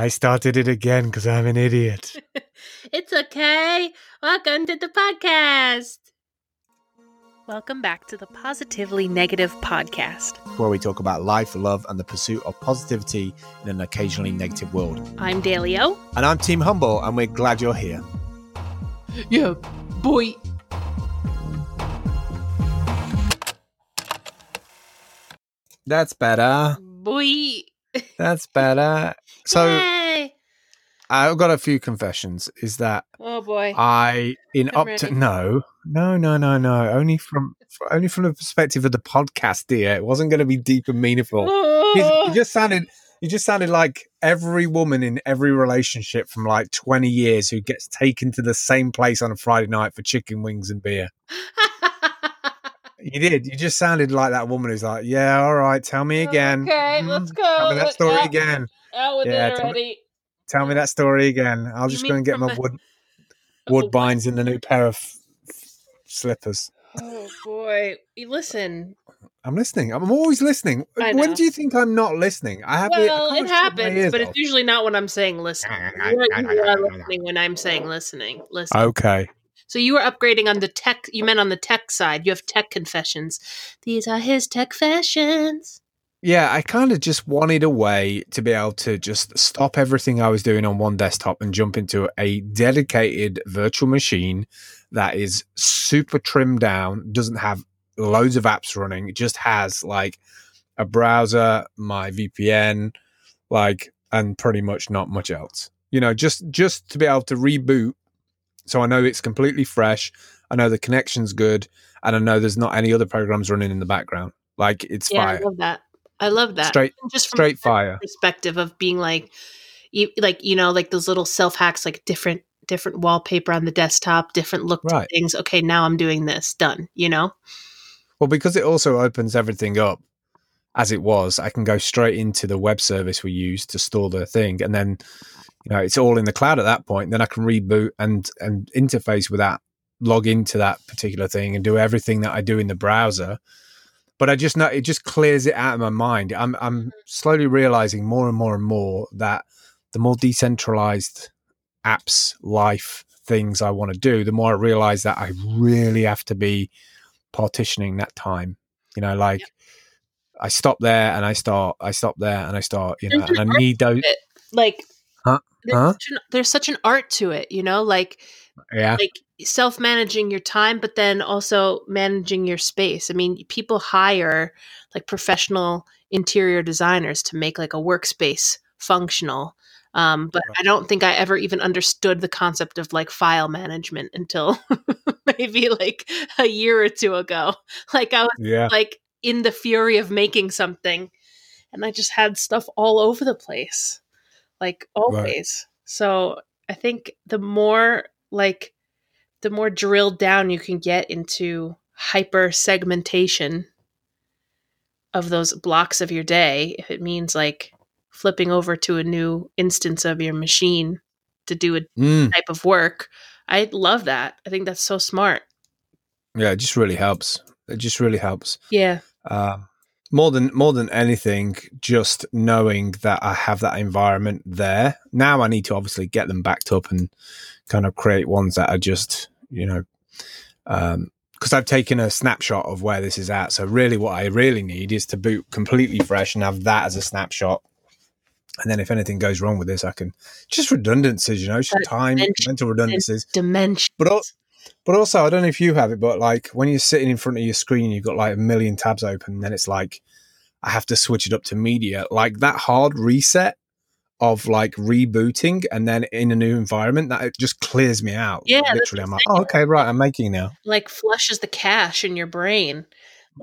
I started it again because I'm an idiot. it's okay. Welcome to the podcast. Welcome back to the Positively Negative Podcast, where we talk about life, love, and the pursuit of positivity in an occasionally negative world. I'm Dalio. And I'm Team Humble, and we're glad you're here. Yeah, boy. That's better. Boy. That's better. So Yay. I've got a few confessions. Is that oh boy, I in I'm up to no, no, no, no, no. Only from only from the perspective of the podcast, dear. It wasn't going to be deep and meaningful. Oh. You just sounded you just sounded like every woman in every relationship from like 20 years who gets taken to the same place on a Friday night for chicken wings and beer. You did. You just sounded like that woman who's like, "Yeah, all right, tell me again. Okay, mm, let's go. Tell me that story out, again. Out with yeah, it already. Tell me, tell me, that story again. I'll you just go and get my wood woodbines and the new pair of slippers. Oh boy, you listen. I'm listening. I'm always listening. When do you think I'm not listening? I have. Well, it happens, but off. it's usually not when I'm saying listening. listening when I'm saying listening. Listen. Okay. So you were upgrading on the tech. You meant on the tech side. You have tech confessions. These are his tech confessions. Yeah, I kind of just wanted a way to be able to just stop everything I was doing on one desktop and jump into a dedicated virtual machine that is super trimmed down, doesn't have loads of apps running, it just has like a browser, my VPN, like, and pretty much not much else. You know, just just to be able to reboot so I know it's completely fresh. I know the connection's good, and I know there's not any other programs running in the background. Like it's yeah, fire. I love that. I love that. Straight, just from straight fire perspective of being like, you like you know like those little self hacks, like different different wallpaper on the desktop, different look right. things. Okay, now I'm doing this. Done. You know. Well, because it also opens everything up as it was, I can go straight into the web service we use to store the thing, and then you know it's all in the cloud at that point then i can reboot and and interface with that log into that particular thing and do everything that i do in the browser but i just know it just clears it out of my mind i'm i'm slowly realizing more and more and more that the more decentralized apps life things i want to do the more i realize that i really have to be partitioning that time you know like I stop there and I start. I stop there and I start. You know, and I need those. Like? There's, huh? Such an, there's such an art to it, you know, like yeah, like self managing your time, but then also managing your space. I mean, people hire like professional interior designers to make like a workspace functional. Um, but I don't think I ever even understood the concept of like file management until maybe like a year or two ago. Like I was yeah. like in the fury of making something and I just had stuff all over the place like always. Right. So I think the more like the more drilled down you can get into hyper segmentation of those blocks of your day, if it means like flipping over to a new instance of your machine to do a mm. type of work, I love that. I think that's so smart. Yeah, it just really helps. It just really helps. Yeah. Um, more than more than anything just knowing that i have that environment there now i need to obviously get them backed up and kind of create ones that are just you know um because I've taken a snapshot of where this is at. So really, what I really need is to boot completely fresh and have that as a snapshot. And then if anything goes wrong with this, I can just redundancies, you know, just time, mental redundancies, dimension. But but also, I don't know if you have it, but like when you're sitting in front of your screen, you've got like a million tabs open, and then it's like I have to switch it up to media. Like that hard reset of like rebooting and then in a new environment that it just clears me out. Yeah, literally, I'm like, oh, okay, right, I'm making now. Like flushes the cache in your brain.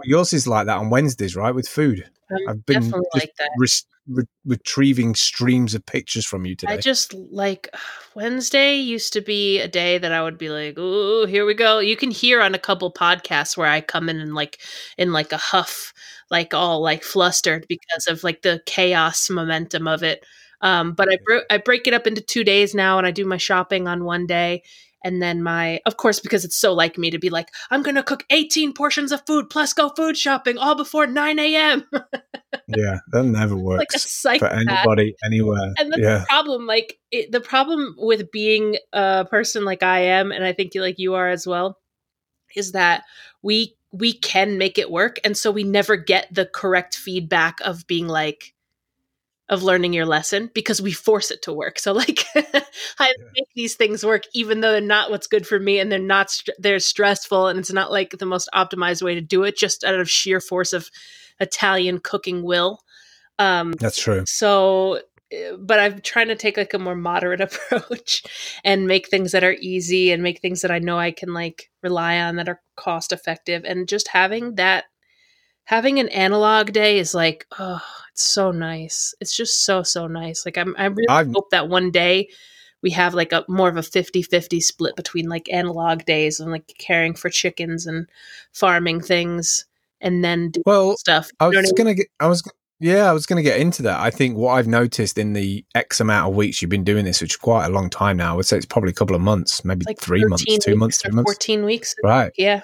Yours is like that on Wednesdays, right? With food, um, I've been like re- re- retrieving streams of pictures from you today. I just like Wednesday used to be a day that I would be like, "Oh, here we go." You can hear on a couple podcasts where I come in and like in like a huff, like all like flustered because of like the chaos momentum of it. Um, but I bro- I break it up into two days now, and I do my shopping on one day, And then my, of course, because it's so like me to be like, I'm going to cook 18 portions of food plus go food shopping all before 9 a.m. yeah, that never works like a psychopath. for anybody anywhere. And that's yeah. the problem. Like it, the problem with being a person like I am, and I think like you are as well, is that we we can make it work, and so we never get the correct feedback of being like of learning your lesson because we force it to work. So like I make these things work even though they're not what's good for me and they're not st- they're stressful and it's not like the most optimized way to do it just out of sheer force of Italian cooking will. Um That's true. So eh, but I'm trying to take like a more moderate approach and make things that are easy and make things that I know I can like rely on that are cost effective and just having that having an analog day is like oh it's so nice. It's just so so nice. Like i'm i really I've, hope that one day we have like a more of a 50-50 split between like analog days and like caring for chickens and farming things and then well stuff. I was gonna get i was yeah i was gonna get into that. I think what i've noticed in the x amount of weeks you've been doing this which is quite a long time now i would say it's probably a couple of months maybe like three months two months three months. 14 weeks right. yeah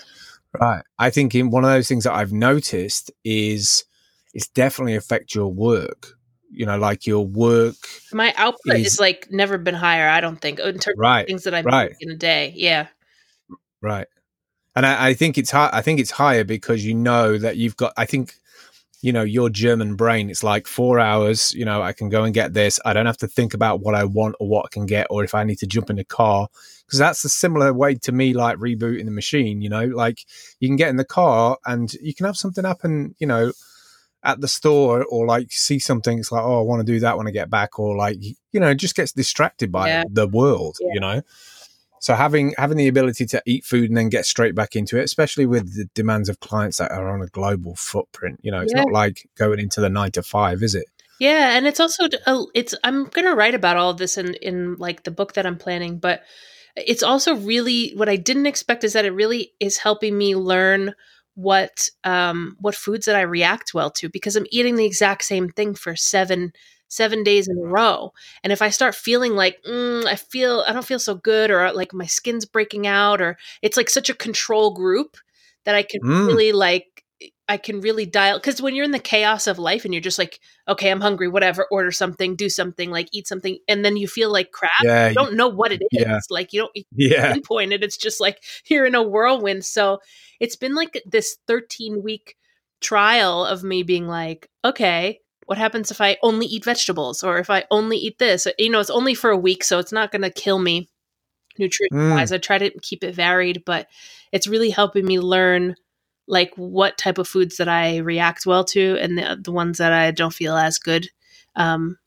Right. I think in one of those things that I've noticed is it's definitely affect your work. You know, like your work. My output is, is like never been higher. I don't think in terms right, of things that I right. make in a day. Yeah. Right. And I, I think it's high. I think it's higher because you know that you've got. I think you know your german brain it's like four hours you know i can go and get this i don't have to think about what i want or what i can get or if i need to jump in a car because that's a similar way to me like rebooting the machine you know like you can get in the car and you can have something happen you know at the store or like see something it's like oh i want to do that when i get back or like you know just gets distracted by yeah. the world yeah. you know so having having the ability to eat food and then get straight back into it, especially with the demands of clients that are on a global footprint, you know, it's yeah. not like going into the nine to five, is it? Yeah, and it's also oh, it's I'm going to write about all of this in in like the book that I'm planning, but it's also really what I didn't expect is that it really is helping me learn what um what foods that I react well to because I'm eating the exact same thing for 7 seven days in a row. And if I start feeling like, mm, I feel, I don't feel so good, or like my skin's breaking out, or it's like such a control group that I can mm. really like, I can really dial. Cause when you're in the chaos of life and you're just like, okay, I'm hungry, whatever, order something, do something, like eat something. And then you feel like crap. Yeah, you don't know what it is. Yeah. Like you don't you yeah. pinpoint it. It's just like you're in a whirlwind. So it's been like this 13 week trial of me being like, okay, what happens if I only eat vegetables or if I only eat this? You know, it's only for a week, so it's not going to kill me nutrition wise. Mm. I try to keep it varied, but it's really helping me learn like what type of foods that I react well to and the, the ones that I don't feel as good. Um,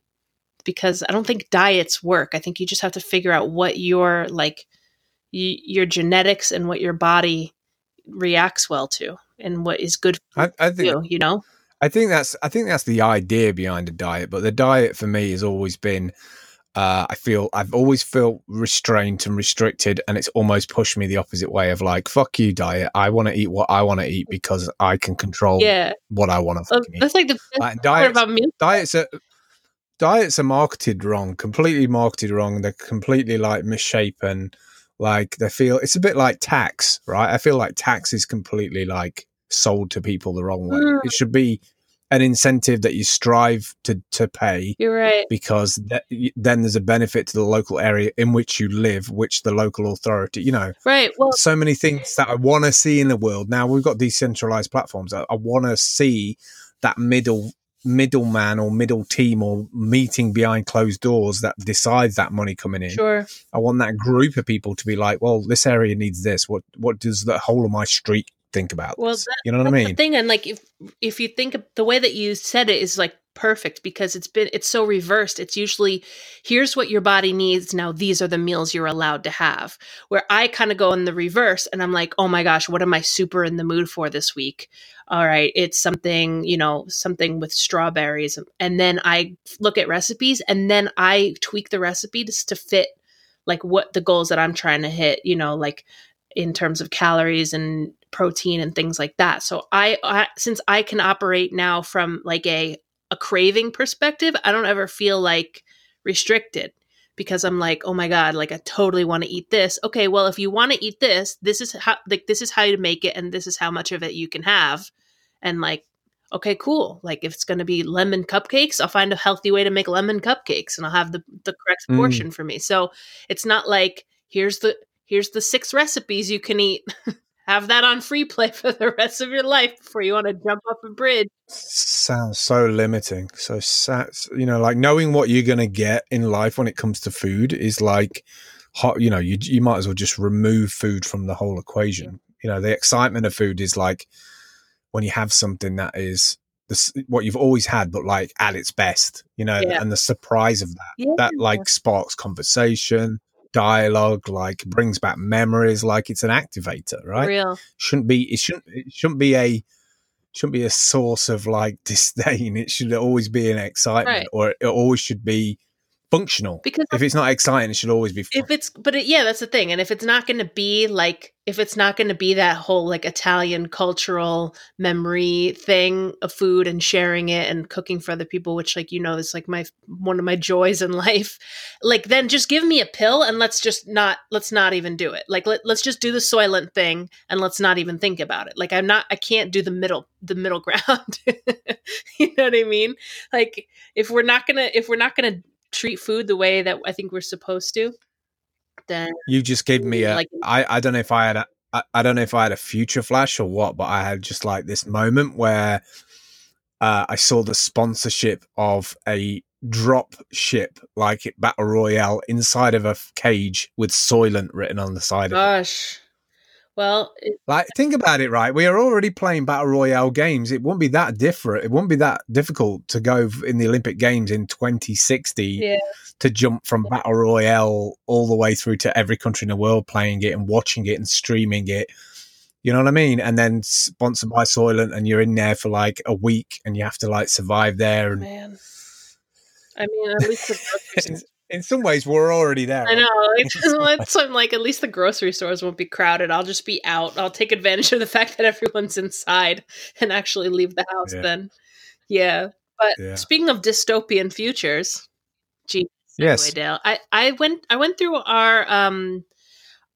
because I don't think diets work. I think you just have to figure out what your like y- your genetics and what your body reacts well to and what is good for I, I think, you, you know? I think that's I think that's the idea behind a diet. But the diet for me has always been uh, I feel I've always felt restrained and restricted, and it's almost pushed me the opposite way of like, "Fuck you, diet! I want to eat what I want to eat because I can control yeah. what I want to." Eat. That's like the like, diets, about meal. Diets are diets are marketed wrong, completely marketed wrong. They're completely like misshapen. Like they feel it's a bit like tax, right? I feel like tax is completely like sold to people the wrong way. Mm. It should be an incentive that you strive to to pay. You're right. Because th- then there's a benefit to the local area in which you live, which the local authority, you know. Right. Well, so many things that I want to see in the world. Now we've got decentralized platforms. I, I want to see that middle middleman or middle team or meeting behind closed doors that decides that money coming in. Sure. I want that group of people to be like, well, this area needs this. What what does the whole of my street think about well, that, you know what I mean? thing, and like if if you think the way that you said it is like perfect because it's been it's so reversed. It's usually here's what your body needs. Now these are the meals you're allowed to have. Where I kind of go in the reverse, and I'm like, oh my gosh, what am I super in the mood for this week? All right, it's something you know something with strawberries, and then I look at recipes, and then I tweak the recipe just to fit like what the goals that I'm trying to hit. You know, like in terms of calories and protein and things like that. So I, I since I can operate now from like a a craving perspective, I don't ever feel like restricted because I'm like, oh my god, like I totally want to eat this. Okay, well if you want to eat this, this is how like this is how you make it, and this is how much of it you can have, and like. Okay, cool. Like if it's going to be lemon cupcakes, I'll find a healthy way to make lemon cupcakes and I'll have the the correct Mm. portion for me. So, it's not like here's the here's the six recipes you can eat. have that on free play for the rest of your life before you want to jump off a bridge. Sounds so limiting. So, you know, like knowing what you're going to get in life when it comes to food is like, hot, you know, you, you might as well just remove food from the whole equation. You know, the excitement of food is like when you have something that is this, what you've always had, but like at its best, you know, Yeah. and the surprise of that, Yeah. that like sparks conversation, dialogue, like brings back memories, like it's an activator, right? Real. shouldn't be it shouldn't it shouldn't be a shouldn't be a source of like disdain it should always be an excitement Right. or it always should be functional. Because if it's not exciting it should always be fun. if it's but it, yeah that's the thing and if it's not going to be like if it's not going to be that whole like italian cultural memory thing of food and sharing it and cooking for other people which like you know is like my one of my joys in life like then just give me a pill and let's just not let's not even do it. Like let, let's just do the soylent thing and let's not even think about it. Like i'm not i can't do the middle the middle ground. You know what i mean? Like if we're not gonna if we're not gonna treat food the way that i think we're supposed to then you just gave me a like- I, I don't know if i had a I, I don't know if i had a future flash or what but i had just like this moment where uh, i saw the sponsorship of a drop ship like it battle royale inside of a cage with soylent written on the side of it Gosh. Well, it, Like, think about it, right? We are already playing battle royale games. It won't be that different. It won't be that difficult to go in the Olympic Games in 2060 yeah, to jump from battle royale all the way through to every country in the world playing it and watching it and streaming it. You know what I mean? And then sponsored by Soylent, and you're in there for like a week, and you have to like survive there. And man. I mean, at least the in, some ways, we're already there. I know. It's, it's, I'm like, at least the grocery stores won't be crowded. I'll just be out. I'll take advantage of the fact that everyone's inside and actually leave the house Yeah. then. Yeah. But Yeah. speaking of dystopian futures, gee, Yes. Dale. I, I went I went through our um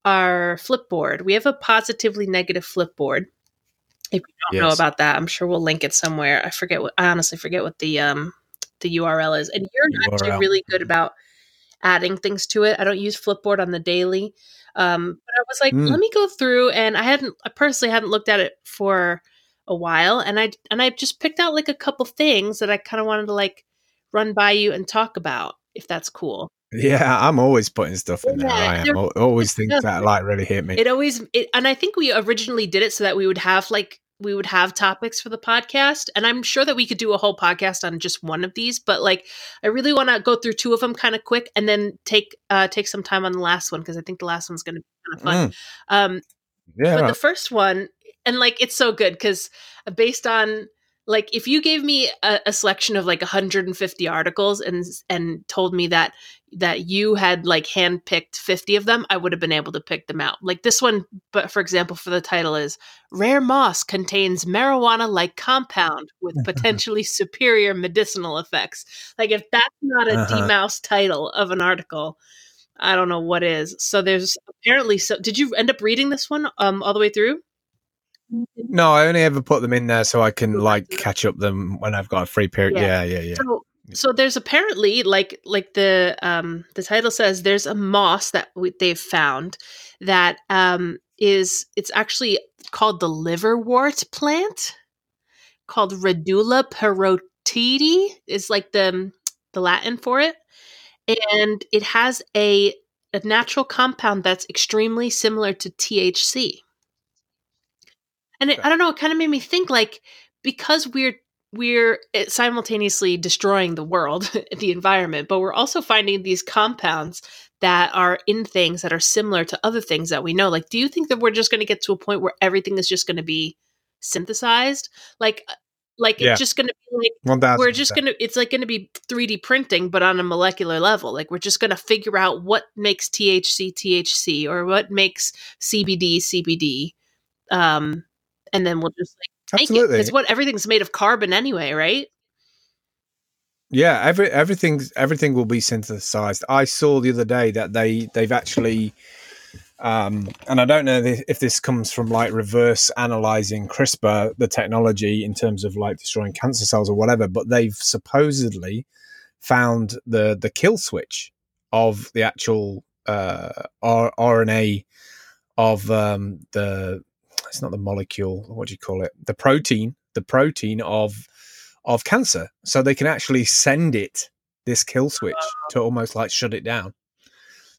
our Flipboard. We have a positively negative Flipboard. If you don't know about that, I'm sure we'll link it somewhere. I forget what I honestly forget what the um the URL is. And you're actually really good about adding things to it. I don't use Flipboard on the daily. Um, but I was like, Mm. let me go through and I hadn't I personally hadn't looked at it for a while and I and I just picked out like a couple things that I kind of wanted to like run by you and talk about if that's cool. Yeah, I'm always putting stuff in there. I am. Always things that like really hit me. It always it, and I think we originally did it so that we would have like we would have topics for the podcast and I'm sure that we could do a whole podcast on just one of these but like I really want to go through two of them kind of quick and then take uh take some time on the last one because I think the last one's going to be kind of fun. Mm, Um yeah, but the first one and like it's so good because based on like if you gave me a, a selection of like 150 articles and and told me that that you had like handpicked 50 of them i would have been able to pick them out. Like this one but for example for the title is rare moss contains marijuana like compound with potentially superior medicinal effects. Like if that's not a Uh-huh. mouse title of an article i don't know what is. So there's apparently so did you end up reading this one um all the way through No, I only ever put them in there so I can like catch up them when I've got a free period. Yeah. Yeah, yeah, yeah. So, so there's apparently like like the um the title says there's a moss that we, they've found that um is it's actually called the liverwort plant called Radula perrottetii is like the the Latin for it and it has a a natural compound that's extremely similar to THC. And it, I don't know, it kind of made me think like because we're we're eh, simultaneously destroying the world, the environment, but we're also finding these compounds that are in things that are similar to other things that we know. Like, do you think that we're just going to get to a point where everything is just going to be synthesized? Like, uh, like Yeah. it's just going to be like thousand. we're just gonna it's like gonna be 3d printing but on a molecular level like we're just gonna figure out what makes thc thc or what makes cbd cbd um and then we'll just like absolutely. because what everything's made of carbon anyway right Yeah, every everything everything will be synthesized. I saw the other day that they they've actually, um, and I don't know if this comes from like reverse analyzing CRISPR, the technology in terms of like destroying cancer cells or whatever, but they've supposedly found the the kill switch of the actual uh, R- RNA of um, the it's not the molecule what do you call it? The protein the protein of of cancer. So they can actually send it this kill switch to almost like shut it down.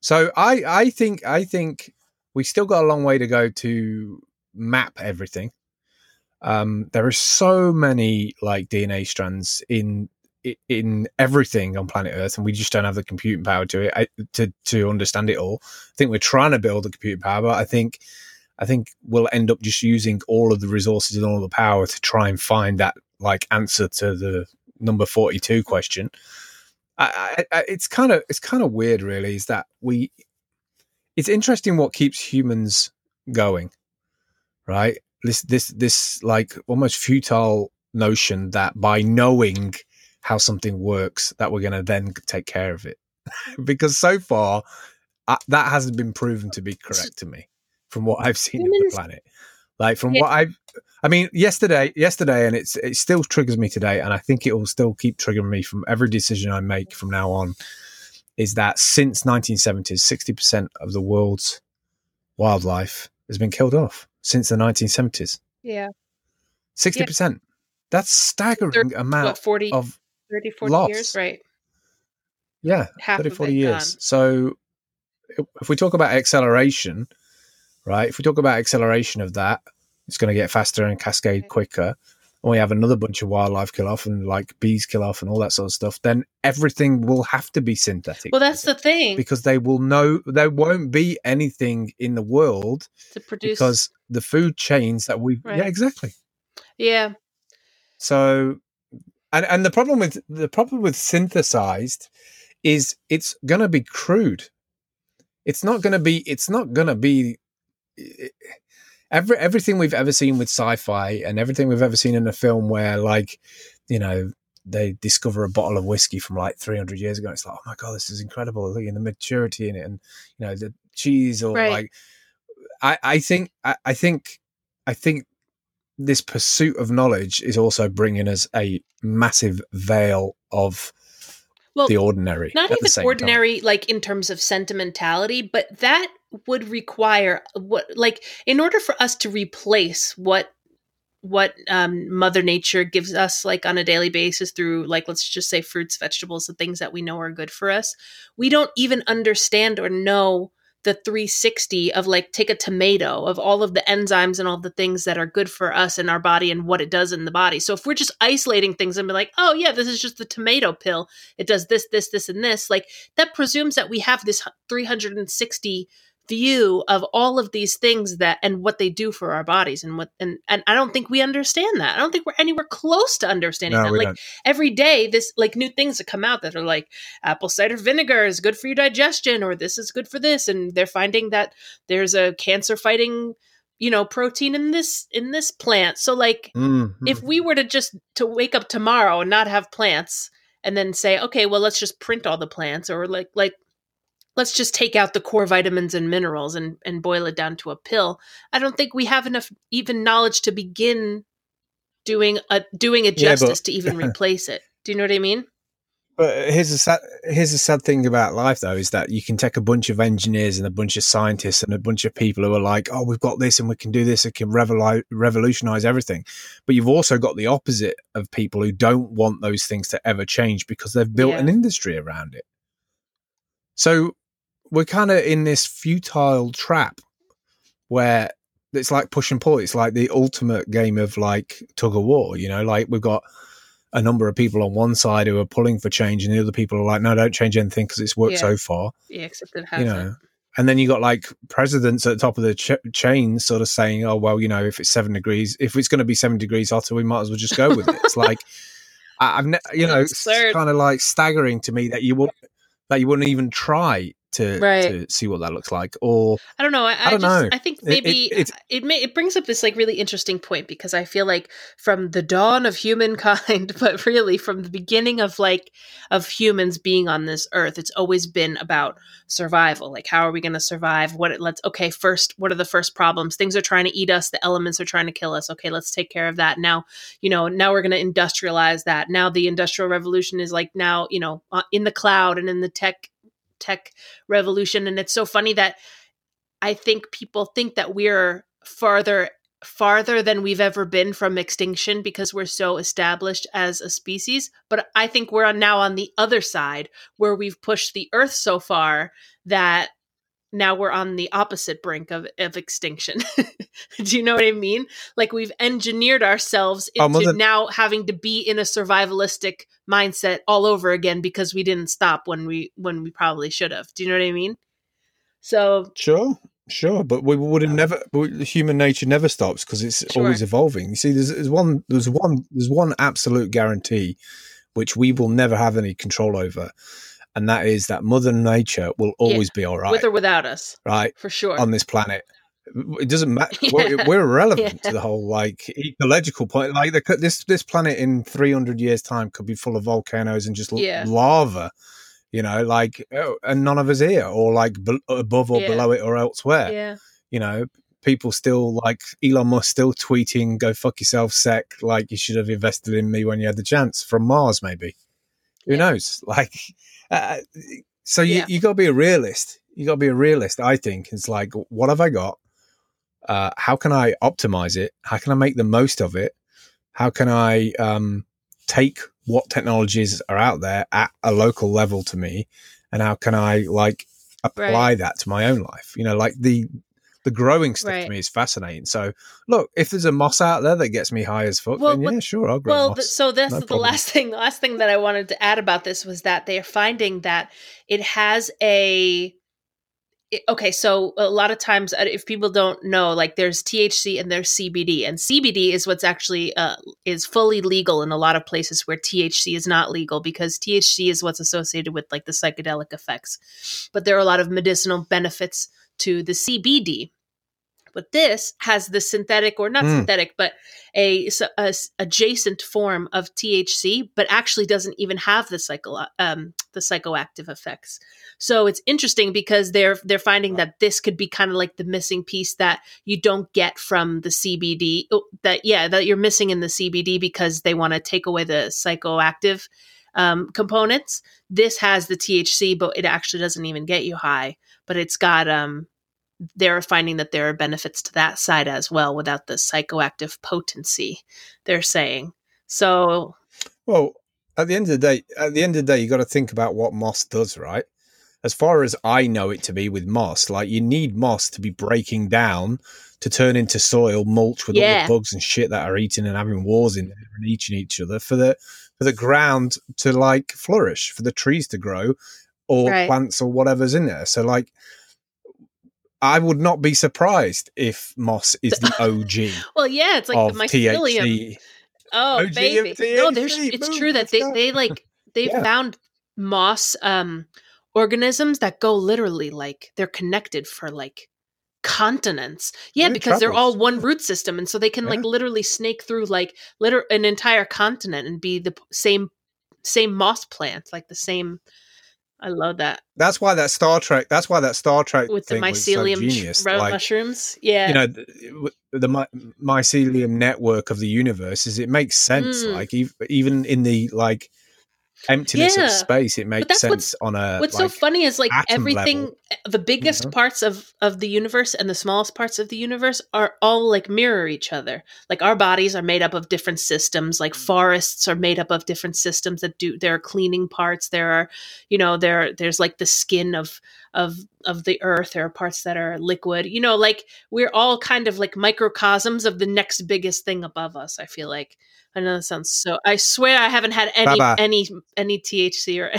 So i i think i think we still got a long way to go to map everything. Um there are so many like dna strands in in everything on planet Earth, and we just don't have the computing power to it to to understand it all. I think we're trying to build the computing power, but I think I think we'll end up just using all of the resources and all the power to try and find that like answer to the number forty two question. I, I, it's kind of it's kind of weird, really. Is that we? It's interesting what keeps humans going, right? This this this like almost futile notion that by knowing how something works that we're going to then take care of it because so far uh, that hasn't been proven to be correct to me from what i've seen of the planet like from yeah. what i've i mean yesterday yesterday and it's it still triggers me today and i think it will still keep triggering me from every decision i make from now on is that since 1970s 60% of the world's wildlife has been killed off since the 1970s yeah 60% that's staggering amount what, 40 of 30, 40 loss. years, right? Yeah, Half 30, 40 years. Gone. So if we talk about acceleration, right? If we talk about acceleration of that, it's going to get faster and cascade quicker. And we have another bunch of wildlife kill off and like bees kill off and all that sort of stuff, then everything will have to be synthetic. Well, that's the thing. Because they will know there won't be anything in the world to produce because the food chains that we right. yeah, exactly. Yeah. So and and the problem with the problem with synthesized is it's gonna be crude. It's not gonna be. It's not gonna be. Every everything we've ever seen with sci-fi and everything we've ever seen in a film where like, you know, they discover a bottle of whiskey from like 300 years ago. It's like, oh my god, this is incredible! Look at the maturity in it, and you know the cheese or right. like. I I think I, I think I think this pursuit of knowledge is also bringing us a massive veil of well, the ordinary. Not even ordinary, time. like in terms of sentimentality, but that would require what, like, in order for us to replace what what um, mother nature gives us like on a daily basis through like let's just say fruits vegetables the things that we know are good for us we don't even understand or know the 360 of like take a tomato of all of the enzymes and all the things that are good for us in our body and what it does in the body. So if we're just isolating things and be like, oh yeah, this is just the tomato pill. It does this, this, this, and this. Like that presumes that we have this 360 view of all of these things that and what they do for our bodies and what and and I don't think we understand that. I don't think we're anywhere close to understanding no, that. Like don't. every day this like new things that come out that are like apple cider vinegar is good for your digestion or this is good for this and they're finding that there's a cancer fighting you know protein in this in this plant. So like mm-hmm. if we were to just to wake up tomorrow and not have plants and then say okay well let's just print all the plants or like like let's just take out the core vitamins and minerals and, and boil it down to a pill. I don't think we have enough even knowledge to begin doing a doing it justice yeah, but, to even replace it. Do you know what I mean? But here's a sad, here's a sad thing about life though is that you can take a bunch of engineers and a bunch of scientists and a bunch of people who are like, oh, we've got this and we can do this, it can revolu- revolutionize everything. But you've also got the opposite of people who don't want those things to ever change because they've built yeah. an industry around it. So we're kind of in this futile trap where it's like push and pull. It's like the ultimate game of like tug of war, you know, like we've got a number of people on one side who are pulling for change and the other people are like, no, don't change anything because it's worked yeah. so far. Yeah, except it hasn't. You know, and then you got like presidents at the top of the ch- chain sort of saying, oh, well, you know, if it's seven degrees, if it's going to be seven degrees hotter, we might as well just go with it. It's like, I, have ne- you know, it's kind of like staggering to me that you would that you wouldn't even try to, Right. to see what that looks like. Or I don't know. I, I, don't just, know. I think maybe it- it it, may, it brings up this like really interesting point because I feel like from the dawn of humankind, but really from the beginning of like of humans being on this earth, it's always been about survival. Like how are we going to survive? What it let's okay first. What are the first problems? Things are trying to eat us. The elements are trying to kill us. Okay, let's take care of that now. You know, now we're going to industrialize that. Now the industrial revolution is like now you know uh, in the cloud and in the tech tech revolution and it's so funny that I think people think that we're farther farther than we've ever been from extinction because we're so established as a species but I think we're now on the other side where we've pushed the earth so far that now we're on the opposite brink of, of extinction. Do you know what I mean? Like we've engineered ourselves Oh, into now having to be in a survivalistic mindset all over again because we didn't stop when we when we probably should have. Do you know what I mean? So Sure, sure, but we would have never. Human nature never stops because it's Sure. always evolving. You see, there's, there's one, there's one, there's one absolute guarantee, which we will never have any control over, and that is that Mother Nature will always be all right, with or without us, right, for sure. on this planet. It doesn't matter. Yeah. We're, we're irrelevant Yeah. to the whole like ecological point. Like the, this, this planet in 300 years' time could be full of volcanoes and just lava. You know, like, oh, and none of us here, or like be- above or Yeah. below it, or elsewhere yeah. you know, people still like Elon Musk still tweeting, "Go fuck yourself, sec." Like you should have invested in me when you had the chance from Mars, maybe. Who Yeah. knows? Like, uh, so you Yeah. you got to be a realist. You got to be a realist. I think it's like, what have I got? Uh, how can I optimize it? How can I make the most of it? How can I um, take what technologies are out there at a local level to me, and how can I like apply Right. that to my own life? You know, like the the growing stuff Right. to me is fascinating. So, look, if there's a moss out there that gets me high as fuck, Well, then but- yeah, sure, I'll grow Well, moss. so that's No the problem. last thing. The last thing that I wanted to add about this was that they are finding that it has a. okay, so a lot of times, uh, if people don't know, like there's THC and there's CBD, and CBD is what's actually uh, is fully legal in a lot of places where THC is not legal because THC is what's associated with like the psychedelic effects, but there are a lot of medicinal benefits to the CBD. But this has the synthetic, or not Mm. synthetic, but a adjacent form of THC, but actually doesn't even have the psycho um, the psychoactive effects. So it's interesting because they're they're finding that this could be kind of like the missing piece that you don't get from the CBD. oh, That yeah, that you're missing in the CBD because they want to take away the psychoactive um, components. This has the THC, but it actually doesn't even get you high. But it's got um, they're finding that there are benefits to that side as well without the psychoactive potency. They're saying so. Well, at the end of the day, at the end of the day, you got to think about what moss does, right? As far as I know it to be with moss, like you need moss to be breaking down to turn into soil, mulch with all the bugs and shit that are eating and having wars in there and eating each other for the for the ground to like flourish, for the trees to grow, or Right. plants or whatever's in there. So like. I would not be surprised if moss is the OG Well, yeah, it's like the mycelium. THC. Oh, OG baby. No, there's it's Boom, true that they, go. they like they Yeah. found moss um organisms that go literally like they're connected for like continents. Yeah, Yeah, because they're all one root system and so they can like literally snake through like liter- an entire continent and be the p- same same moss plant, like the same I love that That's why that Star Trek. That's why that Star Trek with the thing was so mycelium sh- like mushrooms. Yeah. you know, the, the my, mycelium network of the universe is it makes sense. Mm. Like ev- even in the like emptiness Yeah. of space, it makes sense what's- on a. What's like, so funny is like everything, level, the biggest know? parts of of the universe and the smallest parts of the universe are all like mirror each other. Like our bodies are made up of different systems. Like mm. forests are made up of different systems that do. There are cleaning parts. There are, you know, there there's like the skin of of of the earth. There are parts that are liquid. You know, like we're all kind of like microcosms of the next biggest thing above us. I feel like. I know that sounds so. I swear I haven't had any Baba. any any THC or.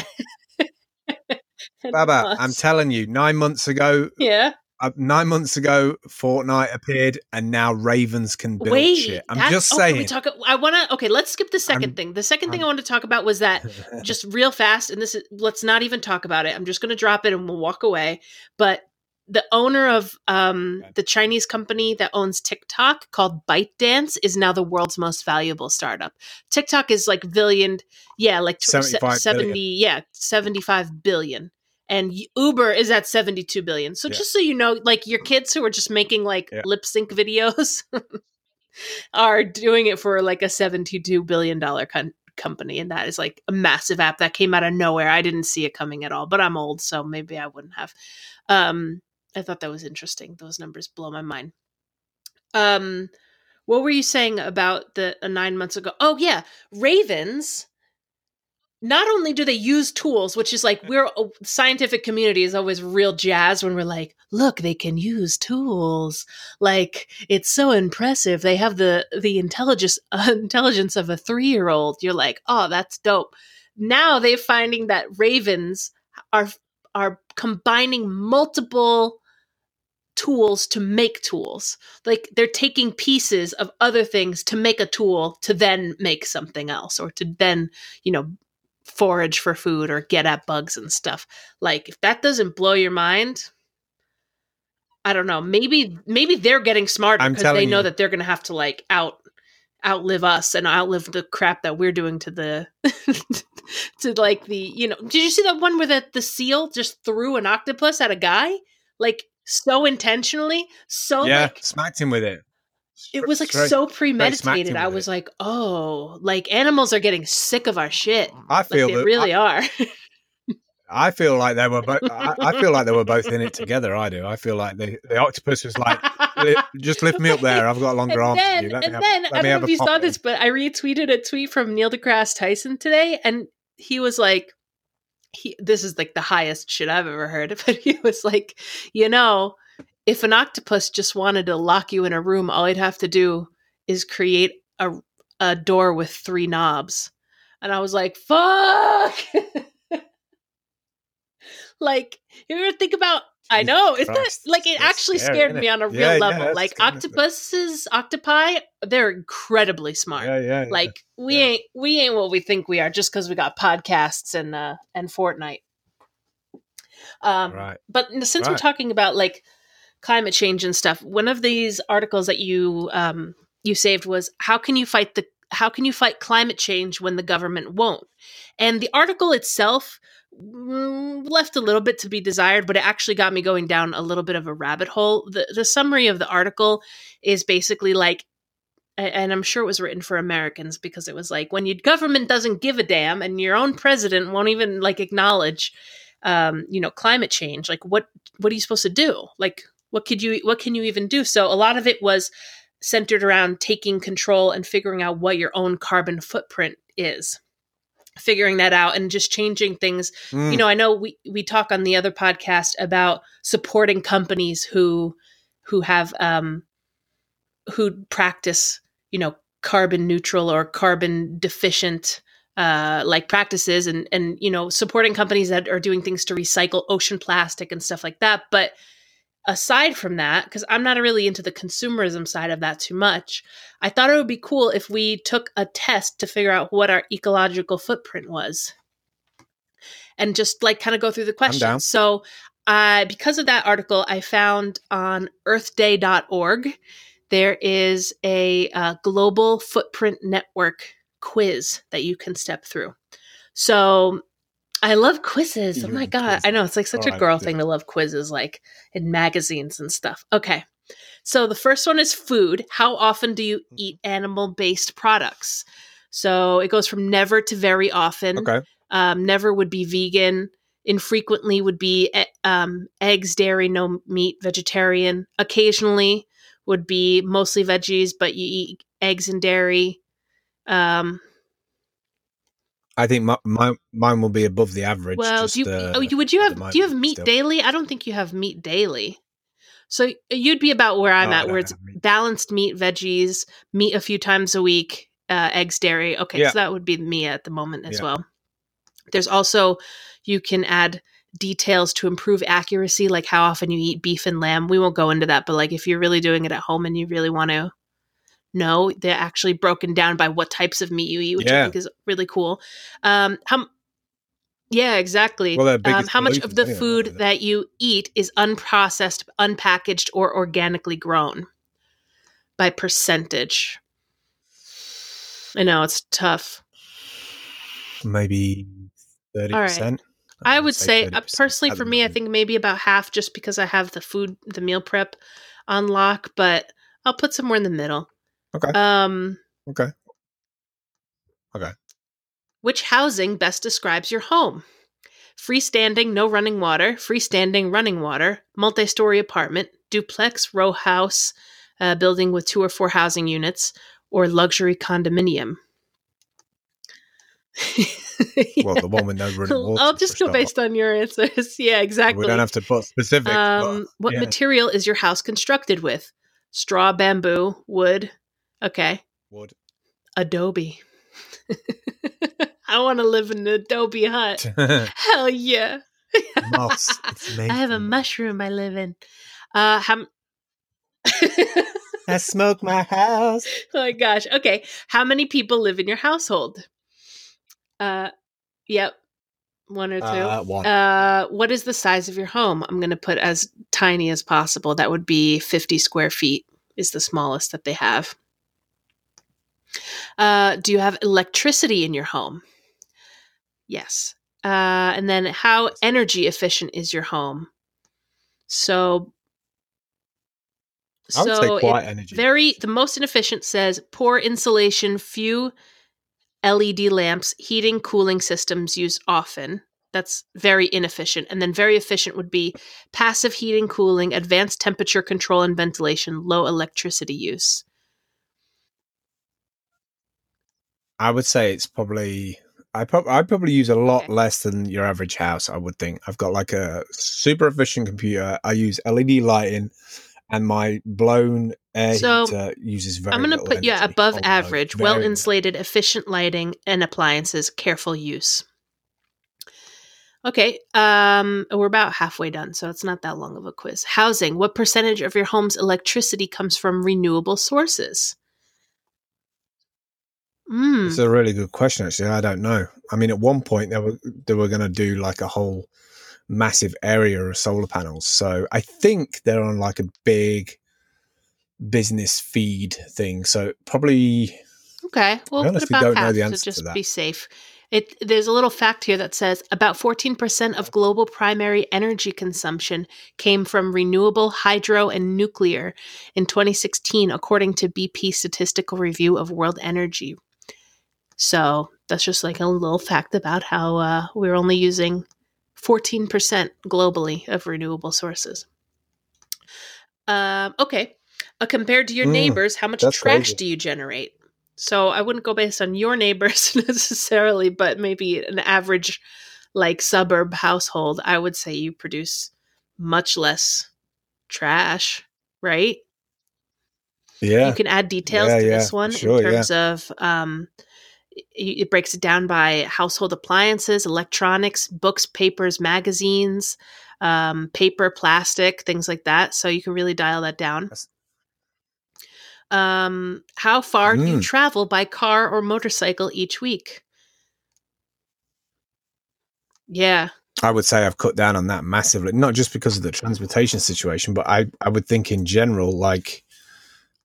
Baba, I'm telling you, nine months ago, yeah. Uh, nine months ago, Fortnite appeared, and now Ravens can build Wait, shit. I'm just oh, saying. we talk. I want to. Okay, let's skip the 2nd I'm- thing. The second thing I'm- I want to talk about was that just real fast, and this is let's not even talk about it. I'm just going to drop it and we'll walk away. But the owner of um, Okay. the Chinese company that owns TikTok called ByteDance is now the world's most valuable startup. TikTok is like billion, yeah, like tw- se- 70, billion. yeah, 75 billion. And Uber is at 72 billion. So Yeah. just so you know, like your kids who are just making like Yeah. lip sync videos are doing it for like a 72 billion dollar con- company. And that is like a massive app that came out of nowhere. I didn't see it coming at all but i'm old so maybe i wouldn't have. Um i thought that was interesting. Those numbers blow my mind. Um what were you saying about the uh, nine months ago? Oh yeah. Ravens not only do they use tools, which is like we're uh, scientific community is always real jazz when we're like, look, they can use tools. Like it's so impressive. They have the the intelligence uh, intelligence of a three year old. You're like, oh, that's dope. Now they're finding that ravens are are combining multiple tools to make tools. Like they're taking pieces of other things to make a tool to then make something else or to then, you know, forage for food or get at bugs and stuff. Like if that doesn't blow your mind, I don't know. Maybe maybe they're getting smarter because they know you. that they're going to have to like out outlive us and outlive the crap that we're doing to the to like the you know did you see that one where the, the seal just threw an octopus at a guy like so intentionally so yeah, like smacked him with it. It was like so premeditated i was like oh like animals are getting sick of our shit mm, I like feel they really I, are I feel like they were both. I, I feel like they were both in it together. I do. I feel like the the octopus was like, just lift me up there. I've got a longer and arms then, than you. Let me and have, then I don't know if you saw pop this, but I retweeted a tweet from Neil deGrasse Tyson today, and he was like, he, "This is like the highest shit I've ever heard." But he was like, "You know, if an octopus just wanted to lock you in a room, all he'd have to do is create a a door with three knobs." And I was like, "Fuck!" like, you ever think about? I know, isn't that like it actually scary, scared me it? on a real Yeah, yeah, level? that's like octopuses, octopi, they're incredibly smart. Yeah, yeah. yeah. Like we Yeah. ain't we ain't what we think we are just because we got podcasts and uh and Fortnite. Um, right. but since we're talking about like climate change and stuff, one of these articles that you um you saved was how can you fight the how can you fight climate change when the government won't? And the article itself mm, left a little bit to be desired, but it actually got me going down a little bit of a rabbit hole. The the summary of the article is basically like and I'm sure it was written for Americans because it was like when your government doesn't give a damn and your own president won't even like acknowledge um, you know, climate change, like what what are you supposed to do? Like what could you what can you even do? So a lot of it was centered around taking control and figuring out what your own carbon footprint is. Figuring that out and just changing things Mm. you know i know we we talk on the other podcast about supporting companies who who have um who practice you know carbon neutral or carbon deficient uh like practices and and you know supporting companies that are doing things to recycle ocean plastic and stuff like that but aside from that because i'm not really into the consumerism side of that too much i thought it would be cool if we took a test to figure out what our ecological footprint was and just like kind of go through the questions. So, uh, because of that article, I found on earthday.org there is a uh, global footprint network quiz that you can step through. So, I love quizzes. Oh my God. quizzes. I know it's like such Oh, a girl thing to love quizzes, like in magazines and stuff. Okay. So, the first one is food. How often do you eat animal based products? So, it goes from never to very often Okay. um, never would be vegan infrequently would be um, eggs dairy no meat vegetarian occasionally would be mostly veggies but you eat eggs and dairy um, I think my, my mine will be above the average. well just, do you, uh, oh, you- would you have do you have meat still. daily i don't think you have meat daily so you'd be about where i'm No, at where it's meat. balanced meat veggies meat a few times a week uh, eggs dairy okay Yeah. so that would be me at the moment as Yeah. well there's also you can add details to improve accuracy, like how often you eat beef and lamb. We won't go into that, but like if you're really doing it at home and you really want to know, they're actually broken down by what types of meat you eat, which I think is really cool. Um, how yeah, exactly. Well, um, how much of the food aren't that you eat is unprocessed, unpackaged, or organically grown by percentage? I know it's tough. maybe thirty percent. I would say, uh, personally, for me, I think maybe about half, just because I have the food, the meal prep on lock. But I'll put somewhere in the middle. Okay. Um, Okay. which housing best describes your home? Freestanding, no running water. Freestanding, running water. Multi-story apartment. Duplex, row house, uh, building with two or four housing units, or luxury condominium. Well, the one with no running water. I'll just go a based on your answers. Yeah, exactly. We don't have to put specifics. but- Um, what yeah. material is your house constructed with? Straw, bamboo, wood. Okay, Wood. adobe. I want to live in an adobe hut. Hell yeah! Moss. It's I have a mushroom I live in. Uh, how? I smoke my house. oh my gosh. Okay, how many people live in your household? Uh, yep, one or two. Uh, one. Uh, what is the size of your home? I'm going to put as tiny as possible. That would be 50 square feet, is the smallest that they have. Uh, do you have electricity in your home? Yes. Uh, and then, how energy efficient is your home? So, I would so say quite energy. very the most inefficient says poor insulation, few LED lamps, heating, cooling systems used often. That's very inefficient. And then very efficient would be passive heating, cooling, advanced temperature control and ventilation, low electricity use. I would say it's probably. I prob- I probably use a lot Okay. less than your average house. I would think. I've got like a super efficient computer. I use LED lighting, and my blown air So, heater uses very. I'm going to put yeah energy. above Oh, average, well insulated, efficient lighting and appliances, careful use. Okay, um, we're about halfway done, so it's not that long of a quiz. Housing: What percentage of your home's electricity comes from renewable sources? Mm. It's a really good question. Actually, I don't know. I mean, at one point they were they were going to do like a whole massive area of solar panels. So I think they're on like a big business feed thing. So probably Okay, we'll put honestly don't know the answer to just that. be safe. It there's a little fact here that says about 14% of global primary energy consumption came from renewable hydro and nuclear in 2016 according to BP statistical review of world energy. So, that's just like a little fact about how uh, we're only using 14% globally of renewable sources. Um, okay. Uh, compared to your Mm, neighbors, how much trash crazy. do you generate? So I wouldn't go based on your neighbors necessarily, but maybe an average like suburb household, I would say you produce much less trash, right? yeah. You can add details Yeah, to yeah, this one sure, in yeah. terms of um it, breaks it down by household appliances, electronics, books, papers, magazines, um, paper, plastic, things like that. So you can really dial that down. Um, how far do you Mm. travel by car or motorcycle each week? Yeah. I would say I've cut down on that massively, not just because of the transportation situation, but I, I would think in general, like